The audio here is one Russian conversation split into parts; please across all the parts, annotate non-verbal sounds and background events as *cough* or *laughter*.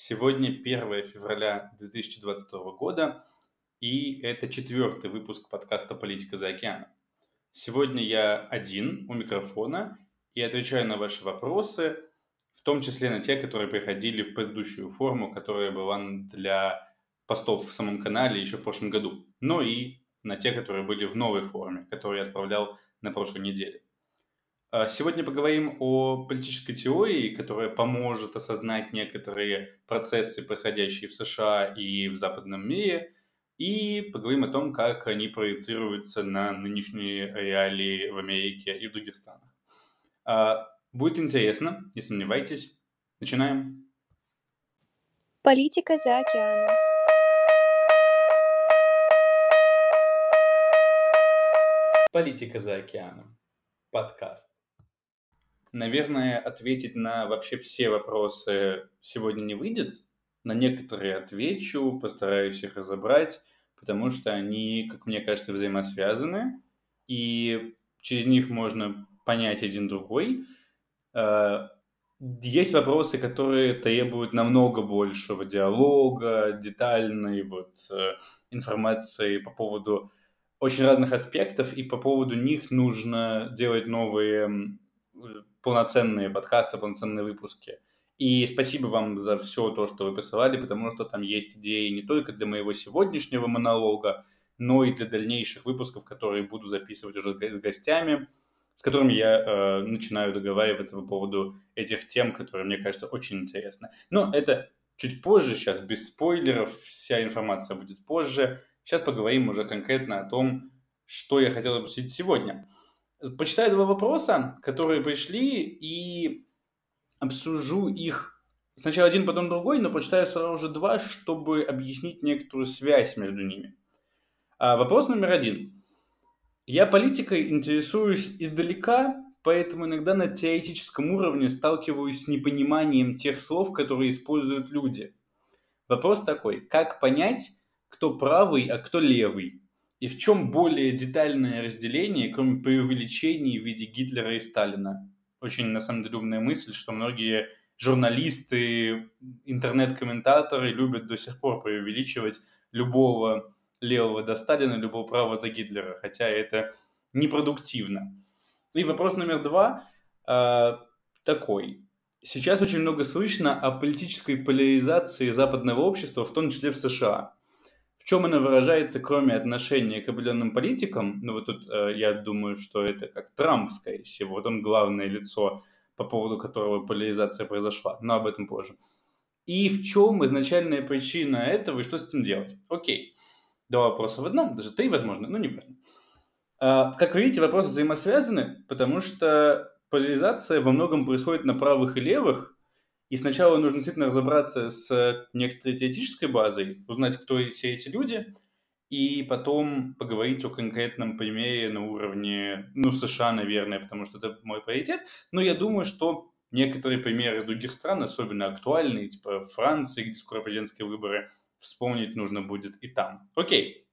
Сегодня 1 февраля 2022 года, и это четвертый выпуск подкаста «Политика за океаном». Сегодня я один у микрофона и отвечаю на ваши вопросы, в том числе на те, которые приходили в предыдущую форму, которая была для постов в самом канале еще в прошлом году, но и на те, которые были в новой форме, которые я отправлял на прошлой неделе. А, сегодня поговорим о политической теории, которая поможет осознать некоторые процессы, происходящие в США и в западном мире, и поговорим о том, как они проецируются на нынешние реалии в Америке и в других странах. А, будет интересно, не сомневайтесь. Начинаем. Политика за океаном. Политика за океаном. Подкаст. Наверное, ответить на вообще все вопросы сегодня не выйдет. На некоторые отвечу, постараюсь их разобрать, потому что они, как мне кажется, взаимосвязаны, и через них можно понять один другой. Э, есть вопросы, которые требуют намного большего диалога, детальной вот э, информации по поводу очень разных аспектов, и по поводу них нужно делать новые полноценные подкасты, полноценные выпуски. И спасибо вам за все то, что вы присылали, потому что там есть идеи не только для моего сегодняшнего монолога, но и для дальнейших выпусков, которые буду записывать уже с гостями, с которыми я э, начинаю договариваться по поводу этих тем, которые мне кажется очень интересны. Но это чуть позже, сейчас без спойлеров, вся информация будет позже. Сейчас поговорим уже конкретно о том, что я хотел обсудить сегодня. Почитаю два вопроса, которые пришли, и обсужу их сначала один, потом другой, но прочитаю сразу же два, чтобы объяснить некоторую связь между ними. А, вопрос номер один. Я политикой интересуюсь издалека, поэтому иногда на теоретическом уровне сталкиваюсь с непониманием тех слов, которые используют люди. Вопрос такой, как понять, кто правый, а кто левый? И в чем более детальное разделение, кроме преувеличений в виде Гитлера и Сталина? Очень, на самом деле, умная мысль, что многие журналисты, интернет-комментаторы любят до сих пор преувеличивать любого левого до Сталина, любого правого до Гитлера, хотя это непродуктивно. И вопрос номер два э, такой. Сейчас очень много слышно о политической поляризации западного общества, в том числе в США чем она выражается, кроме отношения к определенным политикам, ну вот тут э, я думаю, что это как Трамп, скорее всего, вот он главное лицо, по поводу которого поляризация произошла, но об этом позже. И в чем изначальная причина этого и что с этим делать? Окей, два вопроса в одном, даже три, возможно, но не важно. А, как вы видите, вопросы взаимосвязаны, потому что поляризация во многом происходит на правых и левых, и сначала нужно действительно разобраться с некоторой теоретической базой, узнать, кто все эти люди, и потом поговорить о конкретном примере на уровне, ну, США, наверное, потому что это мой приоритет. Но я думаю, что некоторые примеры из других стран, особенно актуальные, типа Франции, где скоро президентские выборы, вспомнить нужно будет и там. Окей,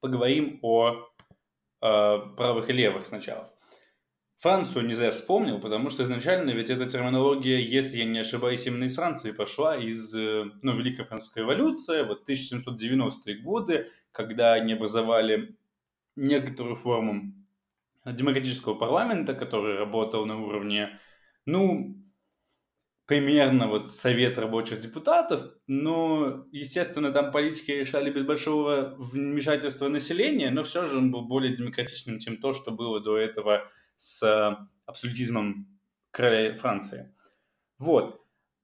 поговорим о э, правых и левых сначала. Францию не зря вспомнил, потому что изначально ведь эта терминология, если я не ошибаюсь, именно из Франции пошла, из э, ну, Великой Французской революции, вот 1790-е годы, когда они образовали некоторую форму демократического парламента, который работал на уровне, ну, примерно вот совет рабочих депутатов, но, естественно, там политики решали без большого вмешательства населения, но все же он был более демократичным, чем то, что было до этого с абсолютизмом короля Франции. Вот.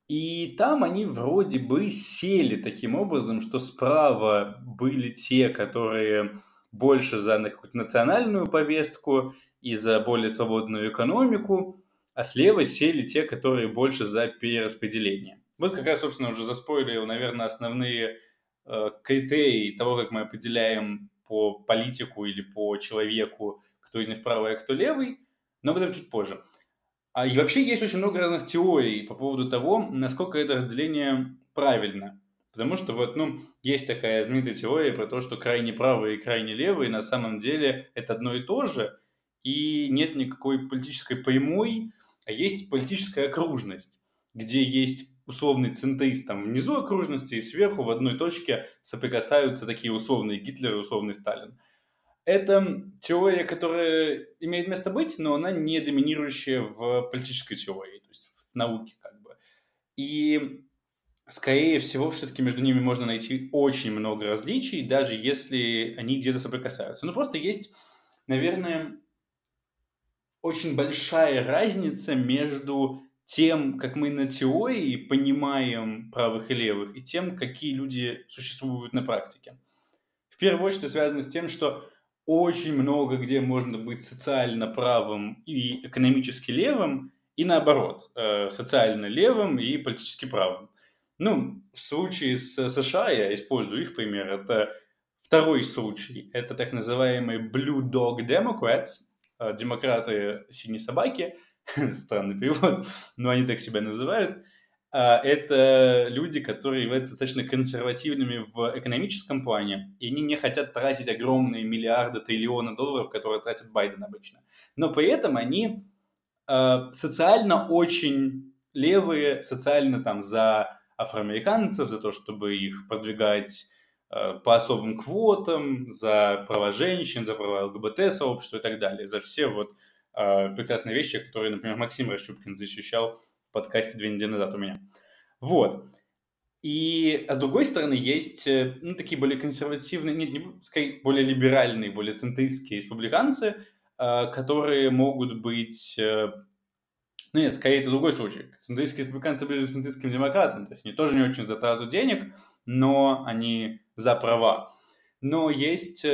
И там они вроде бы сели таким образом, что справа были те, которые больше за какую-то национальную повестку и за более свободную экономику, а слева сели те, которые больше за перераспределение. Вот как раз, собственно, уже заспойлерил, наверное, основные э, критерии того, как мы определяем по политику или по человеку, кто из них правый, а кто левый но об этом чуть позже. А и вообще есть очень много разных теорий по поводу того, насколько это разделение правильно. Потому что вот, ну, есть такая знаменитая теория про то, что крайне правые и крайне левые на самом деле это одно и то же, и нет никакой политической прямой, а есть политическая окружность, где есть условный центрист там внизу окружности и сверху в одной точке соприкасаются такие условные Гитлер и условный Сталин. Это теория, которая имеет место быть, но она не доминирующая в политической теории, то есть в науке как бы. И скорее всего, все-таки между ними можно найти очень много различий, даже если они где-то соприкасаются. Ну, просто есть, наверное, очень большая разница между тем, как мы на теории понимаем правых и левых, и тем, какие люди существуют на практике. В первую очередь это связано с тем, что очень много где можно быть социально правым и экономически левым, и наоборот, э, социально левым и политически правым. Ну, в случае с США, я использую их пример, это второй случай. Это так называемые Blue Dog Democrats, э, демократы синей собаки *laughs* – странный перевод, но они так себя называют, это люди, которые являются достаточно консервативными в экономическом плане, и они не хотят тратить огромные миллиарды, триллионы долларов, которые тратит Байден обычно. Но при этом они а, социально очень левые, социально там за афроамериканцев, за то, чтобы их продвигать а, по особым квотам, за права женщин, за права ЛГБТ-сообщества и так далее, за все вот прекрасные вещи, которые, например, Максим Рощупкин защищал подкасте две недели назад у меня. Вот. И, а с другой стороны, есть э, ну, такие более консервативные, нет, не, скорее, более либеральные, более центристские республиканцы, э, которые могут быть... Э, ну нет, скорее это другой случай. Центристские республиканцы ближе к центристским демократам. То есть они тоже не очень за трату денег, но они за права. Но есть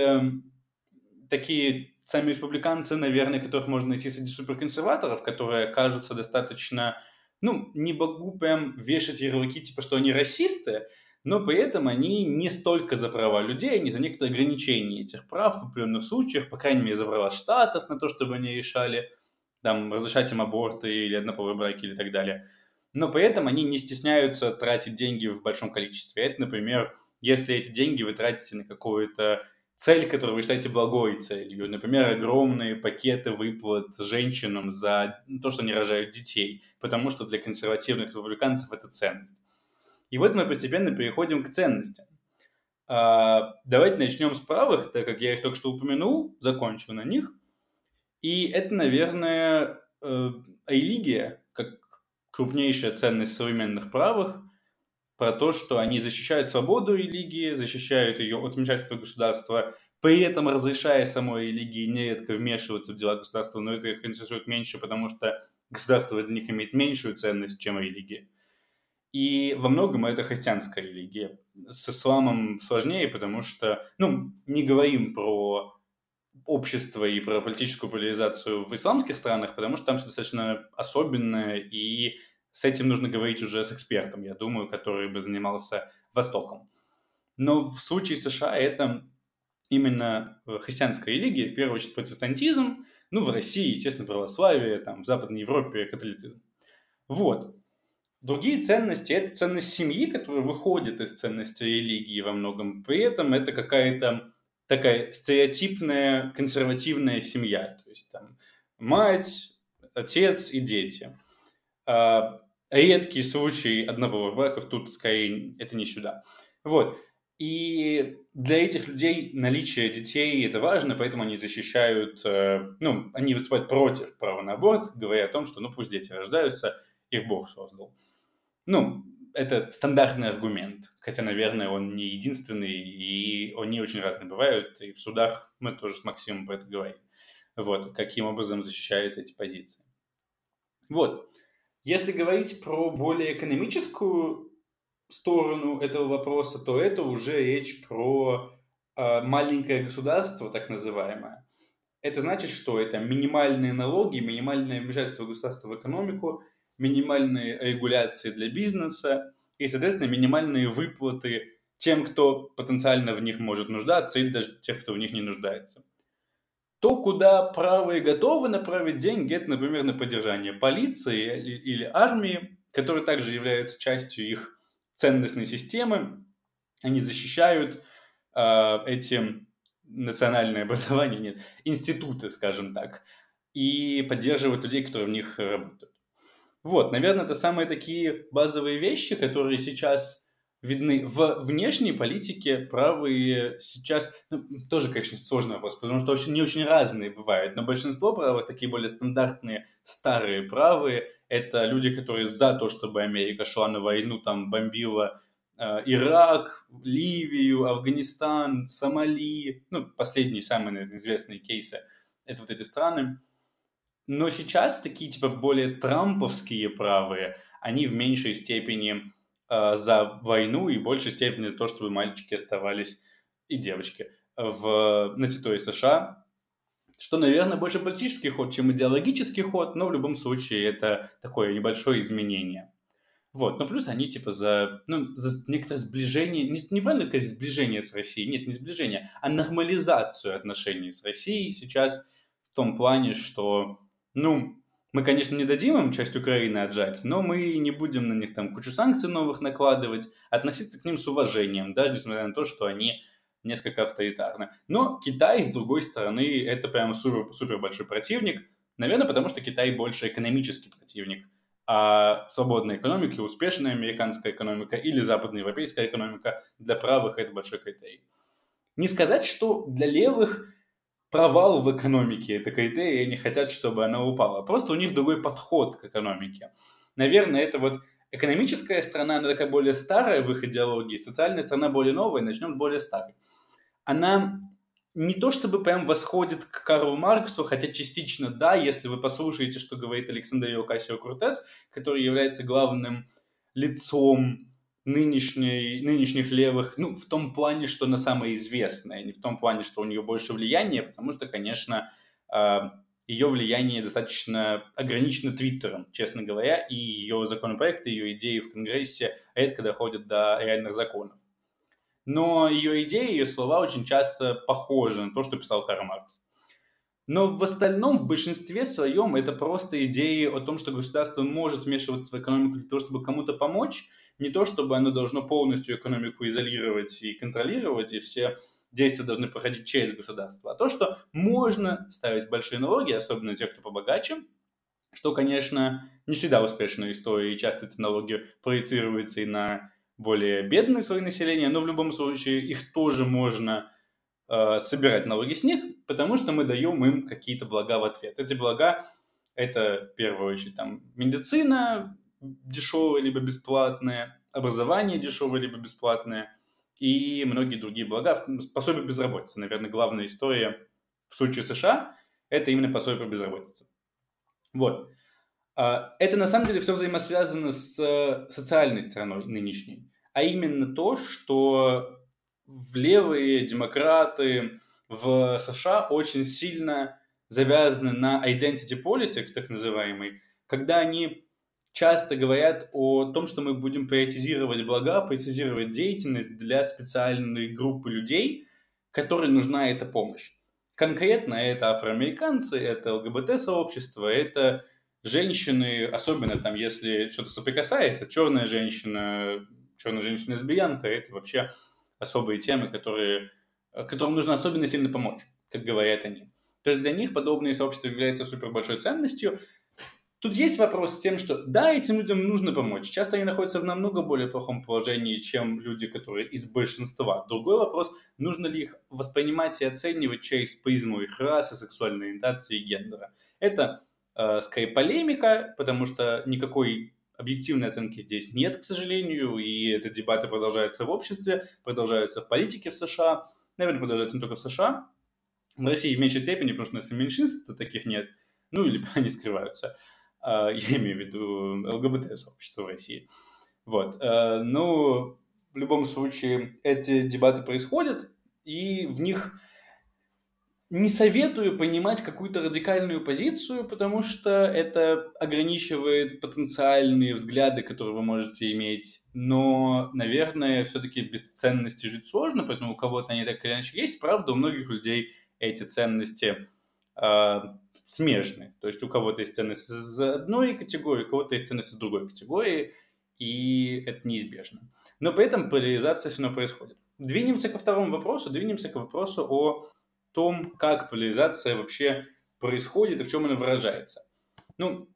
такие сами республиканцы, наверное, которых можно найти среди суперконсерваторов, которые кажутся достаточно, ну, не могу прям вешать ярлыки, типа, что они расисты, но при этом они не столько за права людей, они за некоторые ограничения этих прав в определенных случаях, по крайней мере, за права штатов на то, чтобы они решали, там, разрешать им аборты или однополые браки или так далее. Но при этом они не стесняются тратить деньги в большом количестве. Это, например, если эти деньги вы тратите на какое-то цель, которую вы считаете благой целью. Например, огромные пакеты выплат женщинам за то, что они рожают детей, потому что для консервативных республиканцев это ценность. И вот мы постепенно переходим к ценностям. А, давайте начнем с правых, так как я их только что упомянул, закончу на них. И это, наверное, э, религия, как крупнейшая ценность современных правых – про то, что они защищают свободу религии, защищают ее от вмешательства государства, при этом разрешая самой религии нередко вмешиваться в дела государства, но это их интересует меньше, потому что государство для них имеет меньшую ценность, чем религия. И во многом это христианская религия. С исламом сложнее, потому что, ну, не говорим про общество и про политическую поляризацию в исламских странах, потому что там все достаточно особенное, и с этим нужно говорить уже с экспертом, я думаю, который бы занимался Востоком. Но в случае США это именно христианская религия, в первую очередь протестантизм, ну, в России, естественно, православие, там, в Западной Европе католицизм. Вот. Другие ценности – это ценность семьи, которая выходит из ценности религии во многом. При этом это какая-то такая стереотипная консервативная семья. То есть там мать, отец и дети. А, редкий случай однополых браков, тут скорее это не сюда. Вот. И для этих людей наличие детей это важно, поэтому они защищают, э, ну, они выступают против права на аборт, говоря о том, что ну пусть дети рождаются, их Бог создал. Ну, это стандартный аргумент, хотя, наверное, он не единственный, и они очень разные бывают, и в судах мы тоже с Максимом про это говорим. Вот, каким образом защищаются эти позиции. Вот. Если говорить про более экономическую сторону этого вопроса, то это уже речь про э, маленькое государство, так называемое. Это значит, что это минимальные налоги, минимальное вмешательство государства в экономику, минимальные регуляции для бизнеса и, соответственно, минимальные выплаты тем, кто потенциально в них может нуждаться, или даже тех, кто в них не нуждается. То, куда правые готовы направить деньги, это, например, на поддержание полиции или, армии, которые также являются частью их ценностной системы. Они защищают э, эти национальные образования, нет, институты, скажем так, и поддерживают людей, которые в них работают. Вот, наверное, это самые такие базовые вещи, которые сейчас видны в внешней политике. Правые сейчас, ну, тоже, конечно, сложный вопрос, потому что очень, не очень разные бывают, но большинство правых, такие более стандартные, старые правые, это люди, которые за то, чтобы Америка шла на войну, там, бомбила э, Ирак, Ливию, Афганистан, Сомали, ну, последние самые наверное, известные кейсы, это вот эти страны. Но сейчас такие, типа, более трамповские правые, они в меньшей степени э, за войну и в большей степени за то, чтобы мальчики оставались и девочки в, на территории США, что, наверное, больше политический ход, чем идеологический ход, но в любом случае это такое небольшое изменение. Вот, но плюс они типа за, ну, за некоторое сближение, не, неправильно сказать сближение с Россией, нет, не сближение, а нормализацию отношений с Россией сейчас в том плане, что ну, мы, конечно, не дадим им часть Украины отжать, но мы не будем на них там кучу санкций новых накладывать, относиться к ним с уважением, даже несмотря на то, что они несколько авторитарны. Но Китай, с другой стороны, это прям супер, супер большой противник, наверное, потому что Китай больше экономический противник, а свободная экономика, успешная американская экономика или западноевропейская экономика для правых это большой критерий. Не сказать, что для левых провал в экономике, это критерий, они хотят, чтобы она упала. Просто у них другой подход к экономике. Наверное, это вот экономическая страна, она такая более старая в их идеологии, социальная страна более новая, начнем с более старой. Она не то чтобы прям восходит к Карлу Марксу, хотя частично да, если вы послушаете, что говорит Александр Окасио Куртес, который является главным лицом нынешней, нынешних левых, ну, в том плане, что она самая известная, не в том плане, что у нее больше влияния, потому что, конечно, а, ее влияние достаточно ограничено Твиттером, честно говоря, и ее законопроекты, ее идеи в Конгрессе редко доходят до реальных законов. Но ее идеи, ее слова очень часто похожи на то, что писал Карл Маркс. Но в остальном, в большинстве своем, это просто идеи о том, что государство может вмешиваться в экономику для того, чтобы кому-то помочь, не то, чтобы оно должно полностью экономику изолировать и контролировать, и все действия должны проходить через государство, а то, что можно ставить большие налоги, особенно те, кто побогаче, что, конечно, не всегда успешная история, и часто эти налоги проецируются и на более бедные слои населения, но в любом случае их тоже можно э, собирать налоги с них, потому что мы даем им какие-то блага в ответ. Эти блага это, в первую очередь, там, медицина дешевая либо бесплатная, образование дешевое либо бесплатное и многие другие блага. Пособие безработицы, наверное, главная история в случае США – это именно пособие по безработице. Вот. А, это на самом деле все взаимосвязано с э, социальной стороной нынешней, а именно то, что в левые демократы в США очень сильно завязаны на identity politics, так называемый, когда они часто говорят о том, что мы будем приоритизировать блага, приоритизировать деятельность для специальной группы людей, которой нужна эта помощь. Конкретно это афроамериканцы, это ЛГБТ-сообщество, это женщины, особенно там, если что-то соприкасается, черная женщина, черная женщина-лесбиянка, это вообще особые темы, которые, которым нужно особенно сильно помочь, как говорят они. То есть для них подобные сообщества являются супер большой ценностью. Тут есть вопрос с тем, что да, этим людям нужно помочь. Часто они находятся в намного более плохом положении, чем люди, которые из большинства. Другой вопрос, нужно ли их воспринимать и оценивать через призму их расы, сексуальной ориентации и гендера. Это э, скорее полемика, потому что никакой объективной оценки здесь нет, к сожалению, и эти дебаты продолжаются в обществе, продолжаются в политике в США, наверное, продолжаются не только в США, в России в меньшей степени, потому что у нас меньшинств таких нет, ну или *laughs* они скрываются. Uh, я имею в виду ЛГБТ-сообщество в России. Вот. Uh, ну, в любом случае, эти дебаты происходят, и в них не советую понимать какую-то радикальную позицию, потому что это ограничивает потенциальные взгляды, которые вы можете иметь. Но, наверное, все-таки без ценностей жить сложно, поэтому у кого-то они так или иначе есть. Правда, у многих людей эти ценности э, смежны. То есть у кого-то есть ценности из одной категории, у кого-то есть ценности из другой категории, и это неизбежно. Но при этом поляризация все равно происходит. Двинемся ко второму вопросу, двинемся к вопросу о том, как поляризация вообще происходит и в чем она выражается. Ну,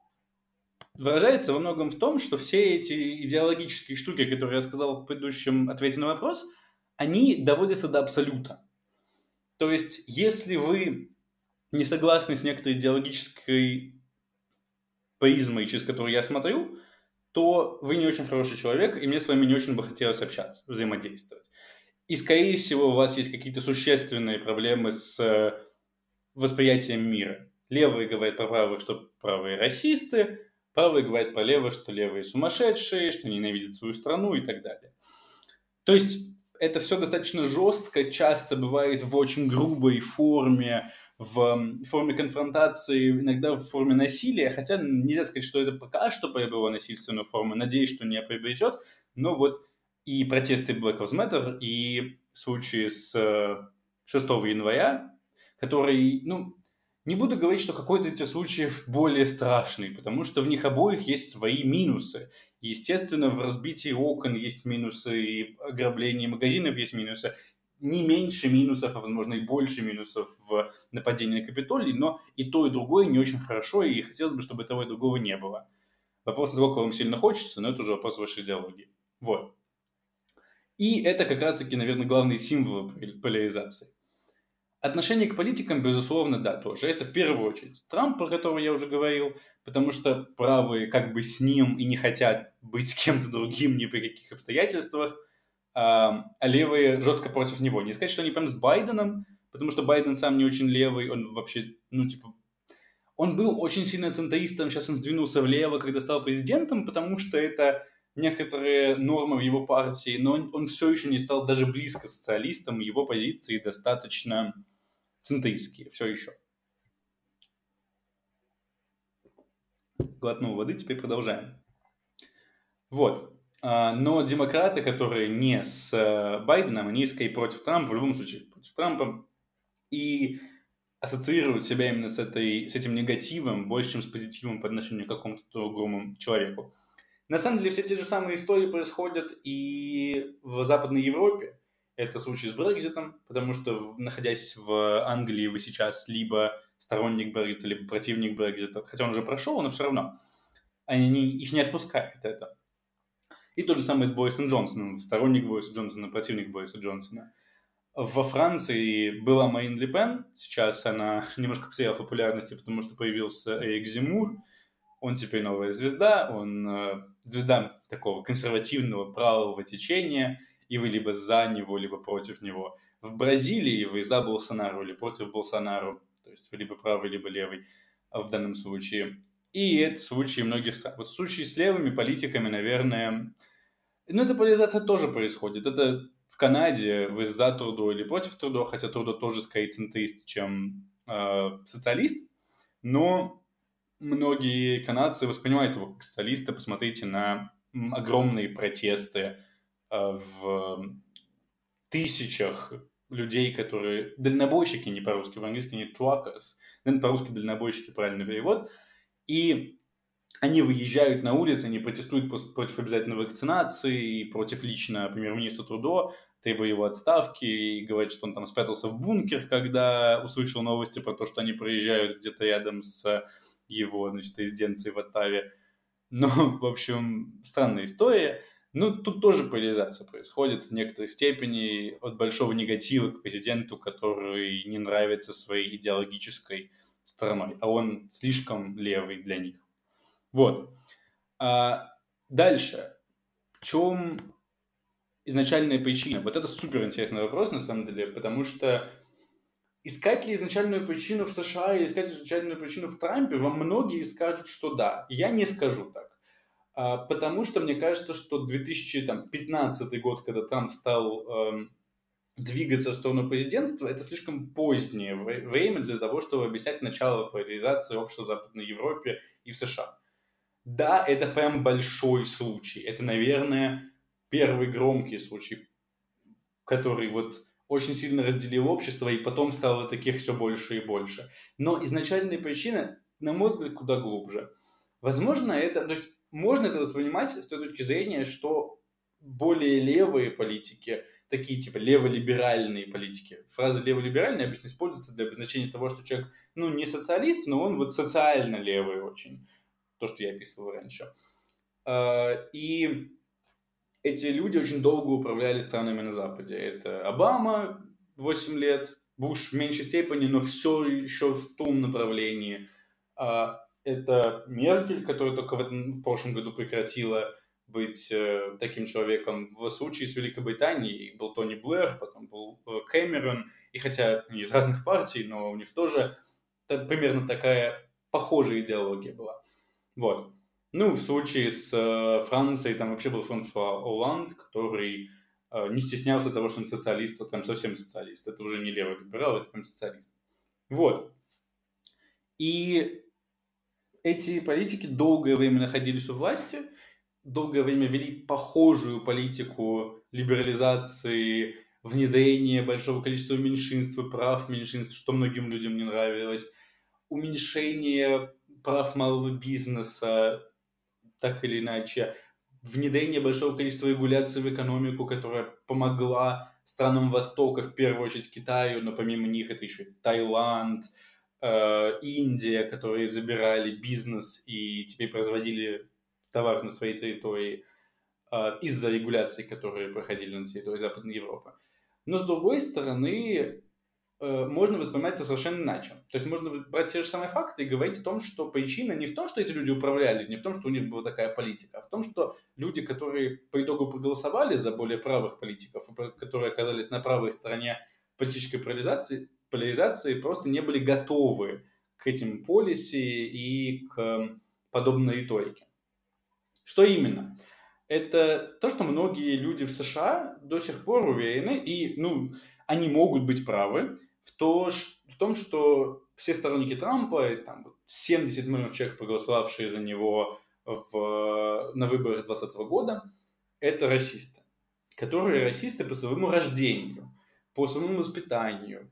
выражается во многом в том, что все эти идеологические штуки, которые я сказал в предыдущем ответе на вопрос, они доводятся до абсолюта. То есть, если вы не согласны с некоторой идеологической призмой, через которую я смотрю, то вы не очень хороший человек, и мне с вами не очень бы хотелось общаться, взаимодействовать. И, скорее всего, у вас есть какие-то существенные проблемы с э, восприятием мира. Левые говорят про правых, что правые расисты, правые говорят про левых, что левые сумасшедшие, что ненавидят свою страну и так далее. То есть это все достаточно жестко, часто бывает в очень грубой форме, в форме конфронтации, иногда в форме насилия, хотя нельзя сказать, что это пока что приобрело насильственную форму, надеюсь, что не приобретет, но вот и протесты Black Lives Matter, и случаи с 6 э, января, который, ну, не буду говорить, что какой-то из этих случаев более страшный, потому что в них обоих есть свои минусы. Естественно, в разбитии окон есть минусы, и ограблении магазинов есть минусы, не меньше минусов, а возможно и больше минусов в нападении на Капитолий, но и то, и другое не очень хорошо, и хотелось бы, чтобы того и другого не было. Вопрос, насколько вам сильно хочется, но это уже вопрос вашей идеологии. Вот. И это как раз-таки, наверное, главный символ поляризации. Отношение к политикам, безусловно, да, тоже. Это в первую очередь Трамп, про которого я уже говорил, потому что правые как бы с ним и не хотят быть кем-то другим ни при каких обстоятельствах – а, а левые жестко против него. Не сказать, что они прям с Байденом, потому что Байден сам не очень левый, он вообще, ну, типа, он был очень сильно центристом, сейчас он сдвинулся влево, когда стал президентом, потому что это некоторые нормы в его партии, но он, он все еще не стал даже близко социалистом, его позиции достаточно центристские, все еще. Глотнул воды, теперь продолжаем. Вот. А, но демократы, которые не с э, Байденом, они скорее против Трампа, в любом случае против Трампа, и ассоциируют себя именно с, этой, с этим негативом больше, чем с позитивом по отношению к какому-то другому человеку. На самом деле все те же самые истории происходят и в Западной Европе. Это случай с Брекзитом, потому что, находясь в Англии, вы сейчас либо сторонник Брекзита, либо противник Брекзита, хотя он уже прошел, но все равно они, их не отпускает это. И тот же самый с Борисом Джонсоном, сторонник Бориса Джонсона, противник Бориса Джонсона. Во Франции была Марин Ле Пен, сейчас она *laughs* немножко потеряла популярности, потому что появился Эрик Зимур, он теперь новая звезда, он э, звезда такого консервативного правого течения, и вы либо за него, либо против него. В Бразилии вы за Болсонару или против Болсонару, то есть вы либо правый, либо левый в данном случае. И это случаи многих стран. Вот в случае с левыми политиками, наверное, ну, эта поляризация тоже происходит. Это в Канаде вы за Трудо или против Трудо, хотя Трудо тоже скорее центрист, чем э, социалист, но многие канадцы воспринимают его как социалиста. Посмотрите на огромные протесты э, в тысячах людей, которые... Дальнобойщики, не по-русски, в-английски не truckers, по-русски дальнобойщики правильный перевод. И они выезжают на улицы, они протестуют против обязательной вакцинации, против лично премьер-министра Трудо, требуя его отставки, и говорят, что он там спрятался в бункер, когда услышал новости про то, что они проезжают где-то рядом с его, значит, резиденцией в Оттаве. Ну, в общем, странная история. Ну, тут тоже поляризация происходит в некоторой степени от большого негатива к президенту, который не нравится своей идеологической стороной, а он слишком левый для них. Вот. А дальше. В чем изначальная причина? Вот это супер интересный вопрос, на самом деле, потому что искать ли изначальную причину в США или искать изначальную причину в Трампе, вам многие скажут, что да. Я не скажу так. А, потому что мне кажется, что 2015 год, когда Трамп стал эм, двигаться в сторону президентства, это слишком позднее время для того, чтобы объяснять начало поляризации общества в Западной Европе и в США. Да, это прям большой случай. Это, наверное, первый громкий случай, который вот очень сильно разделил общество, и потом стало таких все больше и больше. Но изначальная причина, на мой взгляд, куда глубже. Возможно, это, то есть можно это воспринимать с той точки зрения, что более левые политики, такие типа леволиберальные политики. Фраза леволиберальная обычно используется для обозначения того, что человек, ну, не социалист, но он вот социально левый очень то, что я описывал раньше. А, и эти люди очень долго управляли странами на Западе. Это Обама 8 лет, Буш в меньшей степени, но все еще в том направлении. А, это Меркель, которая только в, этом, в прошлом году прекратила быть э, таким человеком. В случае с Великобританией был Тони Блэр, потом был э, Кэмерон, и хотя они из разных партий, но у них тоже примерно такая похожая идеология была. Вот. Ну, в случае с э, Францией там вообще был Франсуа Оланд, который э, не стеснялся того, что он социалист, вот прям совсем социалист. Это уже не левый либерал, это прям социалист. Вот. И эти политики долгое время находились у власти, долгое время вели похожую политику либерализации, внедрения большого количества меньшинств и прав меньшинств, что многим людям не нравилось, уменьшение прав малого бизнеса, так или иначе, внедрение большого количества регуляций в экономику, которая помогла странам Востока, в первую очередь Китаю, но помимо них это еще Таиланд, э, Индия, которые забирали бизнес и теперь производили товар на своей территории э, из-за регуляций, которые проходили на территории Западной Европы. Но с другой стороны, можно воспринимать это совершенно иначе. То есть можно брать те же самые факты и говорить о том, что причина не в том, что эти люди управляли, не в том, что у них была такая политика, а в том, что люди, которые по итогу проголосовали за более правых политиков, которые оказались на правой стороне политической поляризации, поляризации просто не были готовы к этим полиси и к подобной риторике. Что именно? Это то, что многие люди в США до сих пор уверены, и, ну, они могут быть правы, в, то, в том, что все сторонники Трампа, там 70 миллионов человек, проголосовавшие за него в, на выборах 2020 года, это расисты, которые расисты по своему рождению, по своему воспитанию.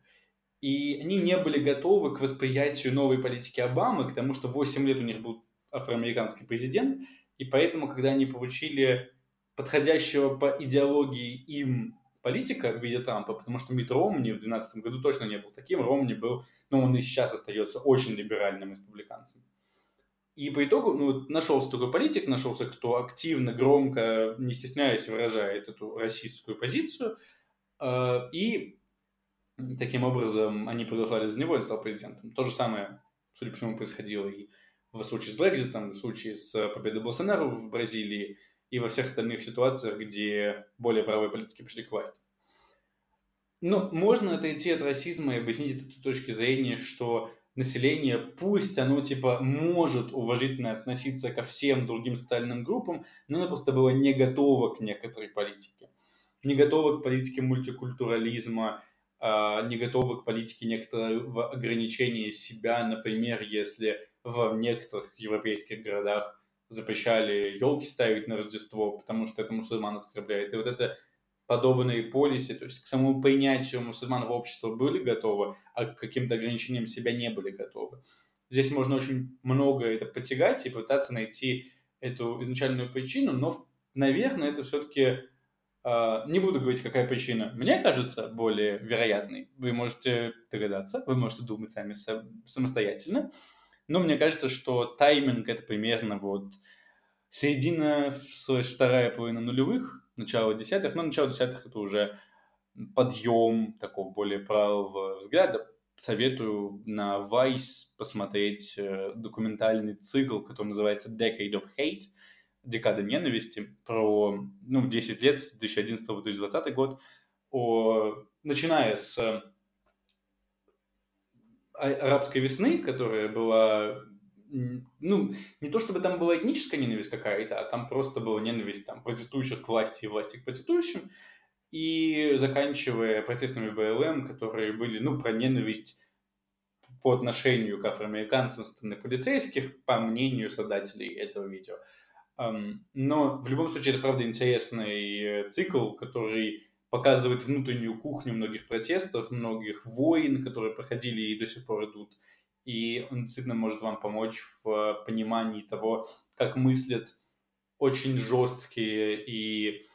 И они не были готовы к восприятию новой политики Обамы, к тому, что 8 лет у них был афроамериканский президент, и поэтому, когда они получили подходящего по идеологии им политика в виде Трампа, потому что Мит Ромни в 2012 году точно не был таким. Ромни был, ну, он и сейчас остается очень либеральным республиканцем. И по итогу ну, нашелся такой политик, нашелся, кто активно, громко, не стесняясь, выражает эту российскую позицию. Э, и таким образом они проголосовали за него, и он стал президентом. То же самое, судя по всему, происходило и в случае с Брекзитом, в случае с победой Болсонару в Бразилии – и во всех остальных ситуациях, где более правые политики пришли к власти. Но можно отойти от расизма и объяснить это с точки зрения, что население, пусть оно типа может уважительно относиться ко всем другим социальным группам, но оно просто было не готово к некоторой политике. Не готово к политике мультикультурализма, а, не готово к политике некоторого ограничения себя, например, если в некоторых европейских городах запрещали елки ставить на Рождество, потому что это мусульман оскорбляет. И вот это подобные полиси, то есть к самому принятию мусульман в общество были готовы, а к каким-то ограничениям себя не были готовы. Здесь можно очень много это потягать и пытаться найти эту изначальную причину, но, наверное, это все-таки а, не буду говорить, какая причина. Мне кажется более вероятной. Вы можете догадаться, вы можете думать сами самостоятельно. Но мне кажется, что тайминг это примерно вот середина, слэш, вторая половина нулевых, начало десятых, но начало десятых это уже подъем такого более правого взгляда. Советую на Vice посмотреть э, документальный цикл, который называется Decade of Hate, декада ненависти, про ну, 10 лет, 2011-2020 год, о, начиная с арабской весны, которая была ну, не то чтобы там была этническая ненависть какая-то, а там просто была ненависть там, протестующих к власти и власти к протестующим, и заканчивая протестами БЛМ, которые были, ну, про ненависть по отношению к афроамериканцам со стороны полицейских, по мнению создателей этого видео. Но в любом случае это, правда, интересный э, цикл, который показывает внутреннюю кухню многих протестов, многих войн, которые проходили и до сих пор идут. И он действительно может вам помочь в понимании того, как мыслят очень жесткие и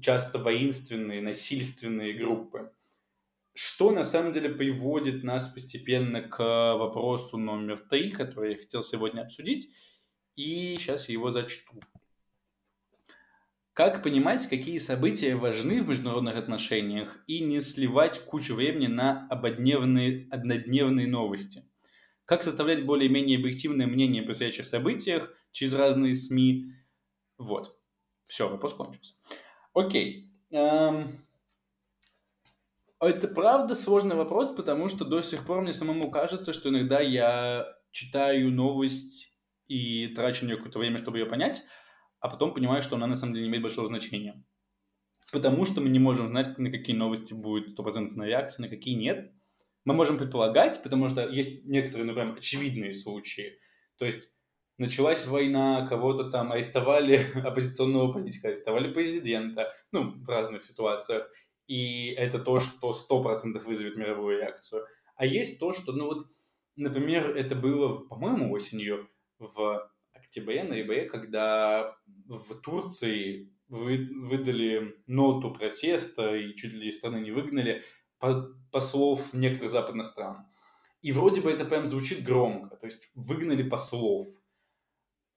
часто воинственные, насильственные группы. Что на самом деле приводит нас постепенно к вопросу номер три, который я хотел сегодня обсудить. и сейчас я его зачту. Как понимать, какие события важны в международных отношениях и не сливать кучу времени на ободневные, однодневные новости? Как составлять более-менее объективное мнение о предстоящих событиях через разные СМИ? Вот. Все, вопрос кончился. Окей. Эм... Это правда сложный вопрос, потому что до сих пор мне самому кажется, что иногда я читаю новость и трачу на нее какое-то время, чтобы ее понять, а потом понимаю, что она на самом деле не имеет большого значения. Потому что мы не можем знать, на какие новости будет стопроцентная реакция, на какие нет. Мы можем предполагать, потому что есть некоторые, например, очевидные случаи. То есть началась война, кого-то там арестовали, *laughs* оппозиционного политика, арестовали президента, ну, в разных ситуациях. И это то, что 100% вызовет мировую реакцию. А есть то, что, ну вот, например, это было, по-моему, осенью, в октябре, ноябре, когда в Турции вы, выдали ноту протеста и чуть ли из страны не выгнали послов некоторых западных стран. И вроде бы это прям звучит громко, то есть выгнали послов,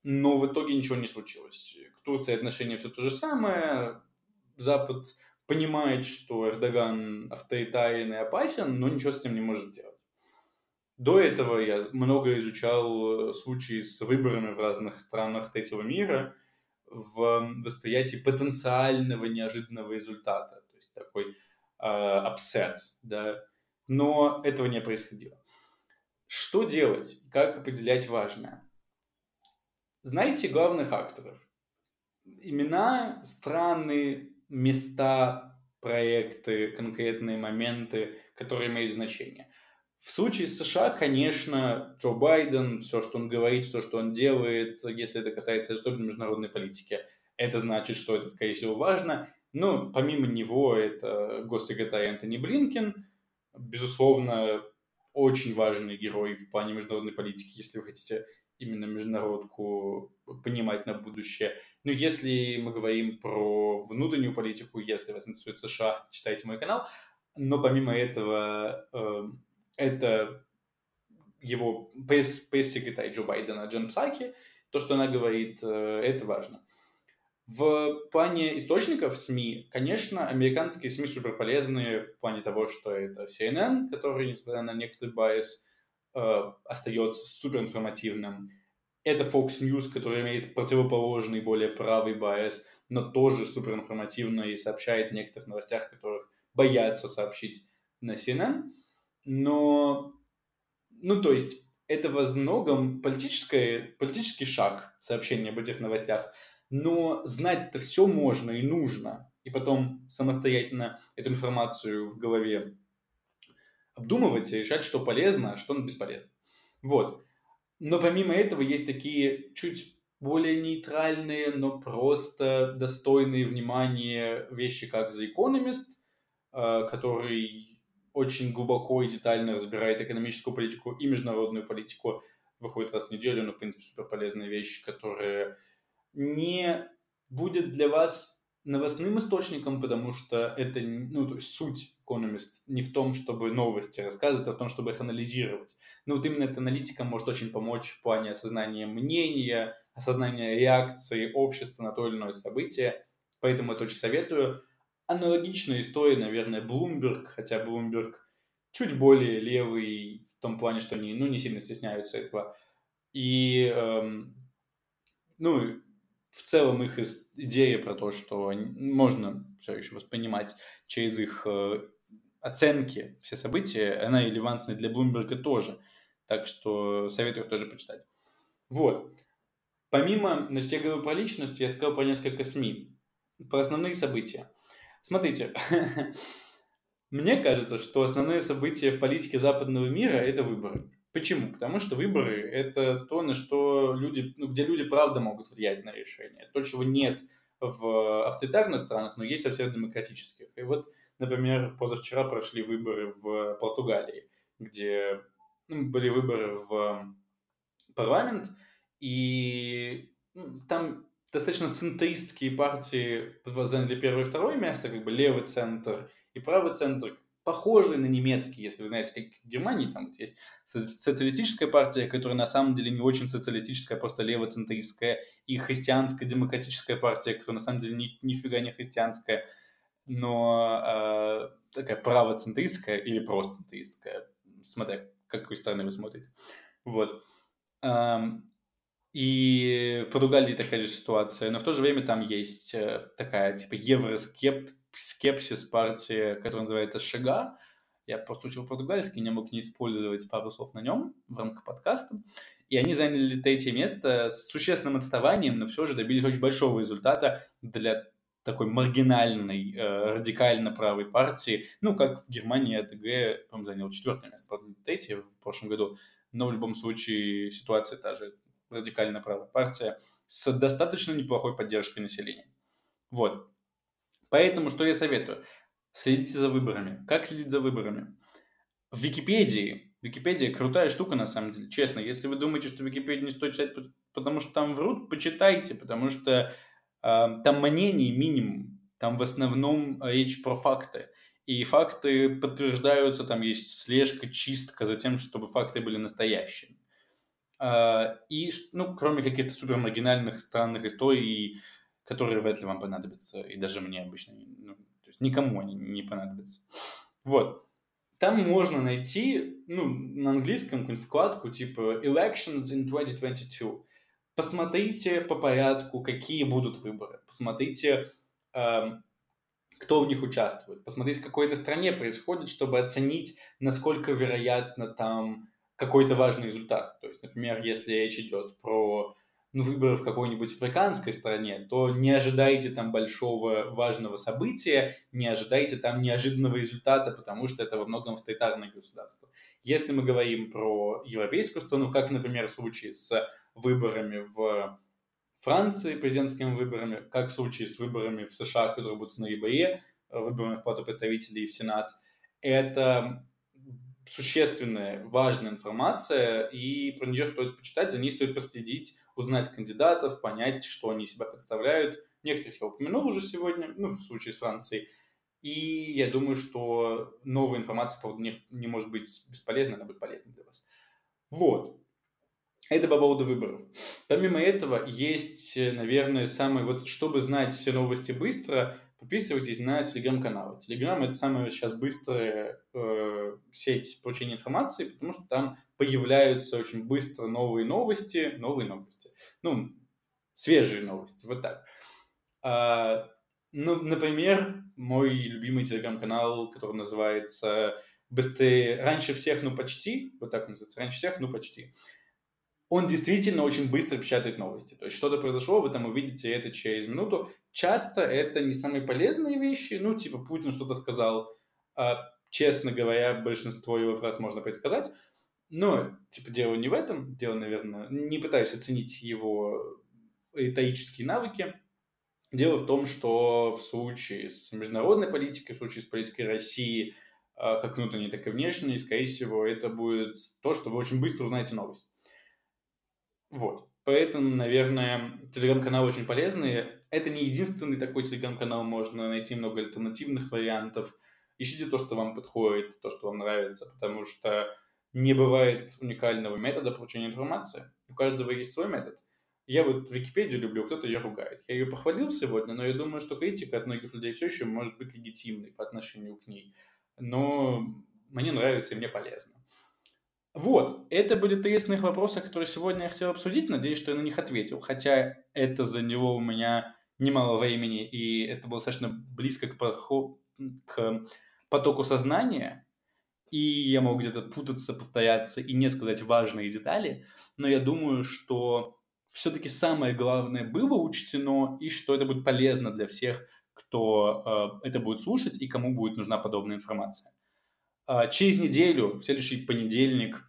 но в итоге ничего не случилось. К Турции отношение все то же самое, Запад понимает, что Эрдоган авторитарен и опасен, но ничего с этим не может сделать. До этого я много изучал э, случаи с выборами в разных странах третьего мира в восприятии потенциального неожиданного результата, то есть такой э, upset, да, но этого не происходило. Что делать? Как определять важное? Знаете главных акторов. Имена, страны, места, проекты, конкретные моменты, которые имеют значение. В случае с США, конечно, Джо Байден, все, что он говорит, все, что он делает, если это касается особенно международной политики, это значит, что это, скорее всего, важно. Но помимо него это госсекретарь Антони Блинкен, безусловно, очень важный герой в плане международной политики, если вы хотите именно международку понимать на будущее. Но если мы говорим про внутреннюю политику, если вас интересует США, читайте мой канал. Но помимо этого, эм, это его пресс-секретарь Джо Байдена Джен Псаки, то, что она говорит, э, это важно. В плане источников СМИ, конечно, американские СМИ супер полезные в плане того, что это CNN, который, несмотря на некоторый bias, э, остается супер информативным. Это Fox News, который имеет противоположный, более правый байс, но тоже супер информативно и сообщает о некоторых новостях, которых боятся сообщить на CNN но, ну, то есть, это во многом политическое, политический шаг сообщения об этих новостях, но знать-то все можно и нужно, и потом самостоятельно эту информацию в голове обдумывать и решать, что полезно, а что бесполезно. Вот. Но помимо этого есть такие чуть более нейтральные, но просто достойные внимания вещи, как The Economist, э, который очень глубоко и детально разбирает экономическую политику и международную политику. Выходит раз в неделю, но, в принципе, супер полезная вещь, которая не будет для вас новостным источником, потому что это, ну, то есть суть Economist не в том, чтобы новости рассказывать, а в том, чтобы их анализировать. Но вот именно эта аналитика может очень помочь в плане осознания мнения, осознания реакции общества на то или иное событие. Поэтому это очень советую. Аналогичная история, наверное, Bloomberg, хотя Bloomberg чуть более левый в том плане, что они ну, не сильно стесняются этого. И, эм, ну, в целом их идея про то, что можно все еще воспринимать через их э, оценки все события, она релевантна для Bloomberg тоже. Так что советую их тоже почитать. Вот. Помимо, значит, я говорю про личность, я сказал про несколько СМИ, про основные события. Смотрите, *laughs* мне кажется, что основное событие в политике западного мира – это выборы. Почему? Потому что выборы – это то, на что люди, ну, где люди правда могут влиять на решение. То, чего нет в авторитарных странах, но есть во всех демократических. И вот, например, позавчера прошли выборы в Португалии, где ну, были выборы в парламент, и ну, там достаточно центристские партии заняли первое и второе место, как бы левый центр и правый центр похожий на немецкий, если вы знаете, как в Германии там есть социалистическая партия, которая на самом деле не очень социалистическая, а просто левоцентристская, и христианская демократическая партия, которая на самом деле ни, нифига не христианская, но э, такая правоцентристская или просто центристская, смотря какой стороны вы смотрите. Вот. И в Португалии такая же ситуация, но в то же время там есть э, такая типа евроскепсис партия, которая называется Шага. Я просто учил португальский, не мог не использовать пару слов на нем в рамках подкаста. И они заняли третье место с существенным отставанием, но все же добились очень большого результата для такой маргинальной, э, радикально правой партии. Ну, как в Германии АТГ, по-моему, занял четвертое место, третье в прошлом году. Но в любом случае ситуация та же радикально правая партия, с достаточно неплохой поддержкой населения. Вот. Поэтому что я советую? Следите за выборами. Как следить за выборами? В Википедии, Википедия крутая штука на самом деле, честно. Если вы думаете, что Википедию не стоит читать, потому что там врут, почитайте, потому что э, там мнений минимум. Там в основном речь про факты. И факты подтверждаются, там есть слежка, чистка за тем, чтобы факты были настоящими. А, и, ну, кроме каких-то супер маргинальных, странных историй, которые вряд ли вам понадобятся, и даже мне обычно, ну, то есть никому они не понадобятся. Вот. Там можно найти, ну, на английском какую-нибудь вкладку типа Elections in 2022. Посмотрите по порядку, какие будут выборы. Посмотрите, э, кто в них участвует. Посмотрите, в какой-то стране происходит, чтобы оценить, насколько вероятно там какой-то важный результат. То есть, например, если речь идет про ну, выборы в какой-нибудь африканской стране, то не ожидайте там большого важного события, не ожидайте там неожиданного результата, потому что это во многом авторитарное государство. Если мы говорим про европейскую страну, как, например, в случае с выборами в Франции, президентскими выборами, как в случае с выборами в США, которые будут в ноябре, выборами в Палату представителей в Сенат, это существенная, важная информация, и про нее стоит почитать, за ней стоит последить, узнать кандидатов, понять, что они себя представляют. Некоторых я упомянул уже сегодня, ну, в случае с Францией. И я думаю, что новая информация по поводу них не может быть бесполезной, она будет полезна для вас. Вот. Это по поводу выборов. Помимо этого, есть, наверное, самое, вот чтобы знать все новости быстро, Подписывайтесь на телеграм-канал. Телеграм это самая сейчас быстрая э, сеть получения информации, потому что там появляются очень быстро новые новости, новые новости, ну, свежие новости, вот так. А, ну, например, мой любимый телеграм-канал, который называется «Быстрее, раньше всех, ну почти», вот так называется, «Раньше всех, ну почти», он действительно очень быстро печатает новости. То есть что-то произошло, вы там увидите это через минуту. Часто это не самые полезные вещи. Ну, типа, Путин что-то сказал. А, честно говоря, большинство его фраз можно предсказать. Но, типа, дело не в этом. Дело, наверное, не пытаюсь оценить его риторические навыки. Дело в том, что в случае с международной политикой, в случае с политикой России, а, как внутренней, так и внешней, скорее всего, это будет то, что вы очень быстро узнаете новость. Вот. Поэтому, наверное, телеграм-канал очень полезный. Это не единственный такой телеграм-канал, можно найти много альтернативных вариантов. Ищите то, что вам подходит, то, что вам нравится, потому что не бывает уникального метода получения информации. У каждого есть свой метод. Я вот Википедию люблю, кто-то ее ругает. Я ее похвалил сегодня, но я думаю, что критика от многих людей все еще может быть легитимной по отношению к ней. Но мне нравится и мне полезно. Вот, это были три вопроса, которые сегодня я хотел обсудить. Надеюсь, что я на них ответил. Хотя это заняло у меня немало времени, и это было достаточно близко к, проход... к потоку сознания. И я мог где-то путаться, повторяться и не сказать важные детали. Но я думаю, что все-таки самое главное было учтено, и что это будет полезно для всех, кто э, это будет слушать и кому будет нужна подобная информация. А, через неделю, в следующий понедельник,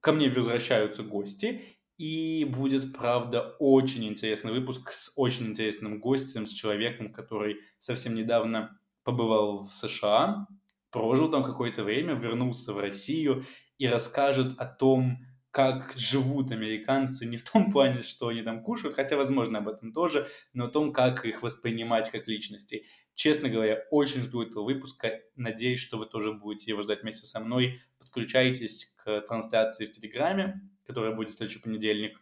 ко мне возвращаются гости, и будет, правда, очень интересный выпуск с очень интересным гостем, с человеком, который совсем недавно побывал в США, прожил там какое-то время, вернулся в Россию и расскажет о том, как живут американцы, не в том плане, что они там кушают, хотя, возможно, об этом тоже, но о том, как их воспринимать как личностей. Честно говоря, очень жду этого выпуска. Надеюсь, что вы тоже будете его ждать вместе со мной. Подключайтесь к трансляции в Телеграме, которая будет в следующий понедельник.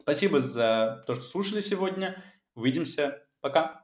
Спасибо за то, что слушали сегодня. Увидимся. Пока.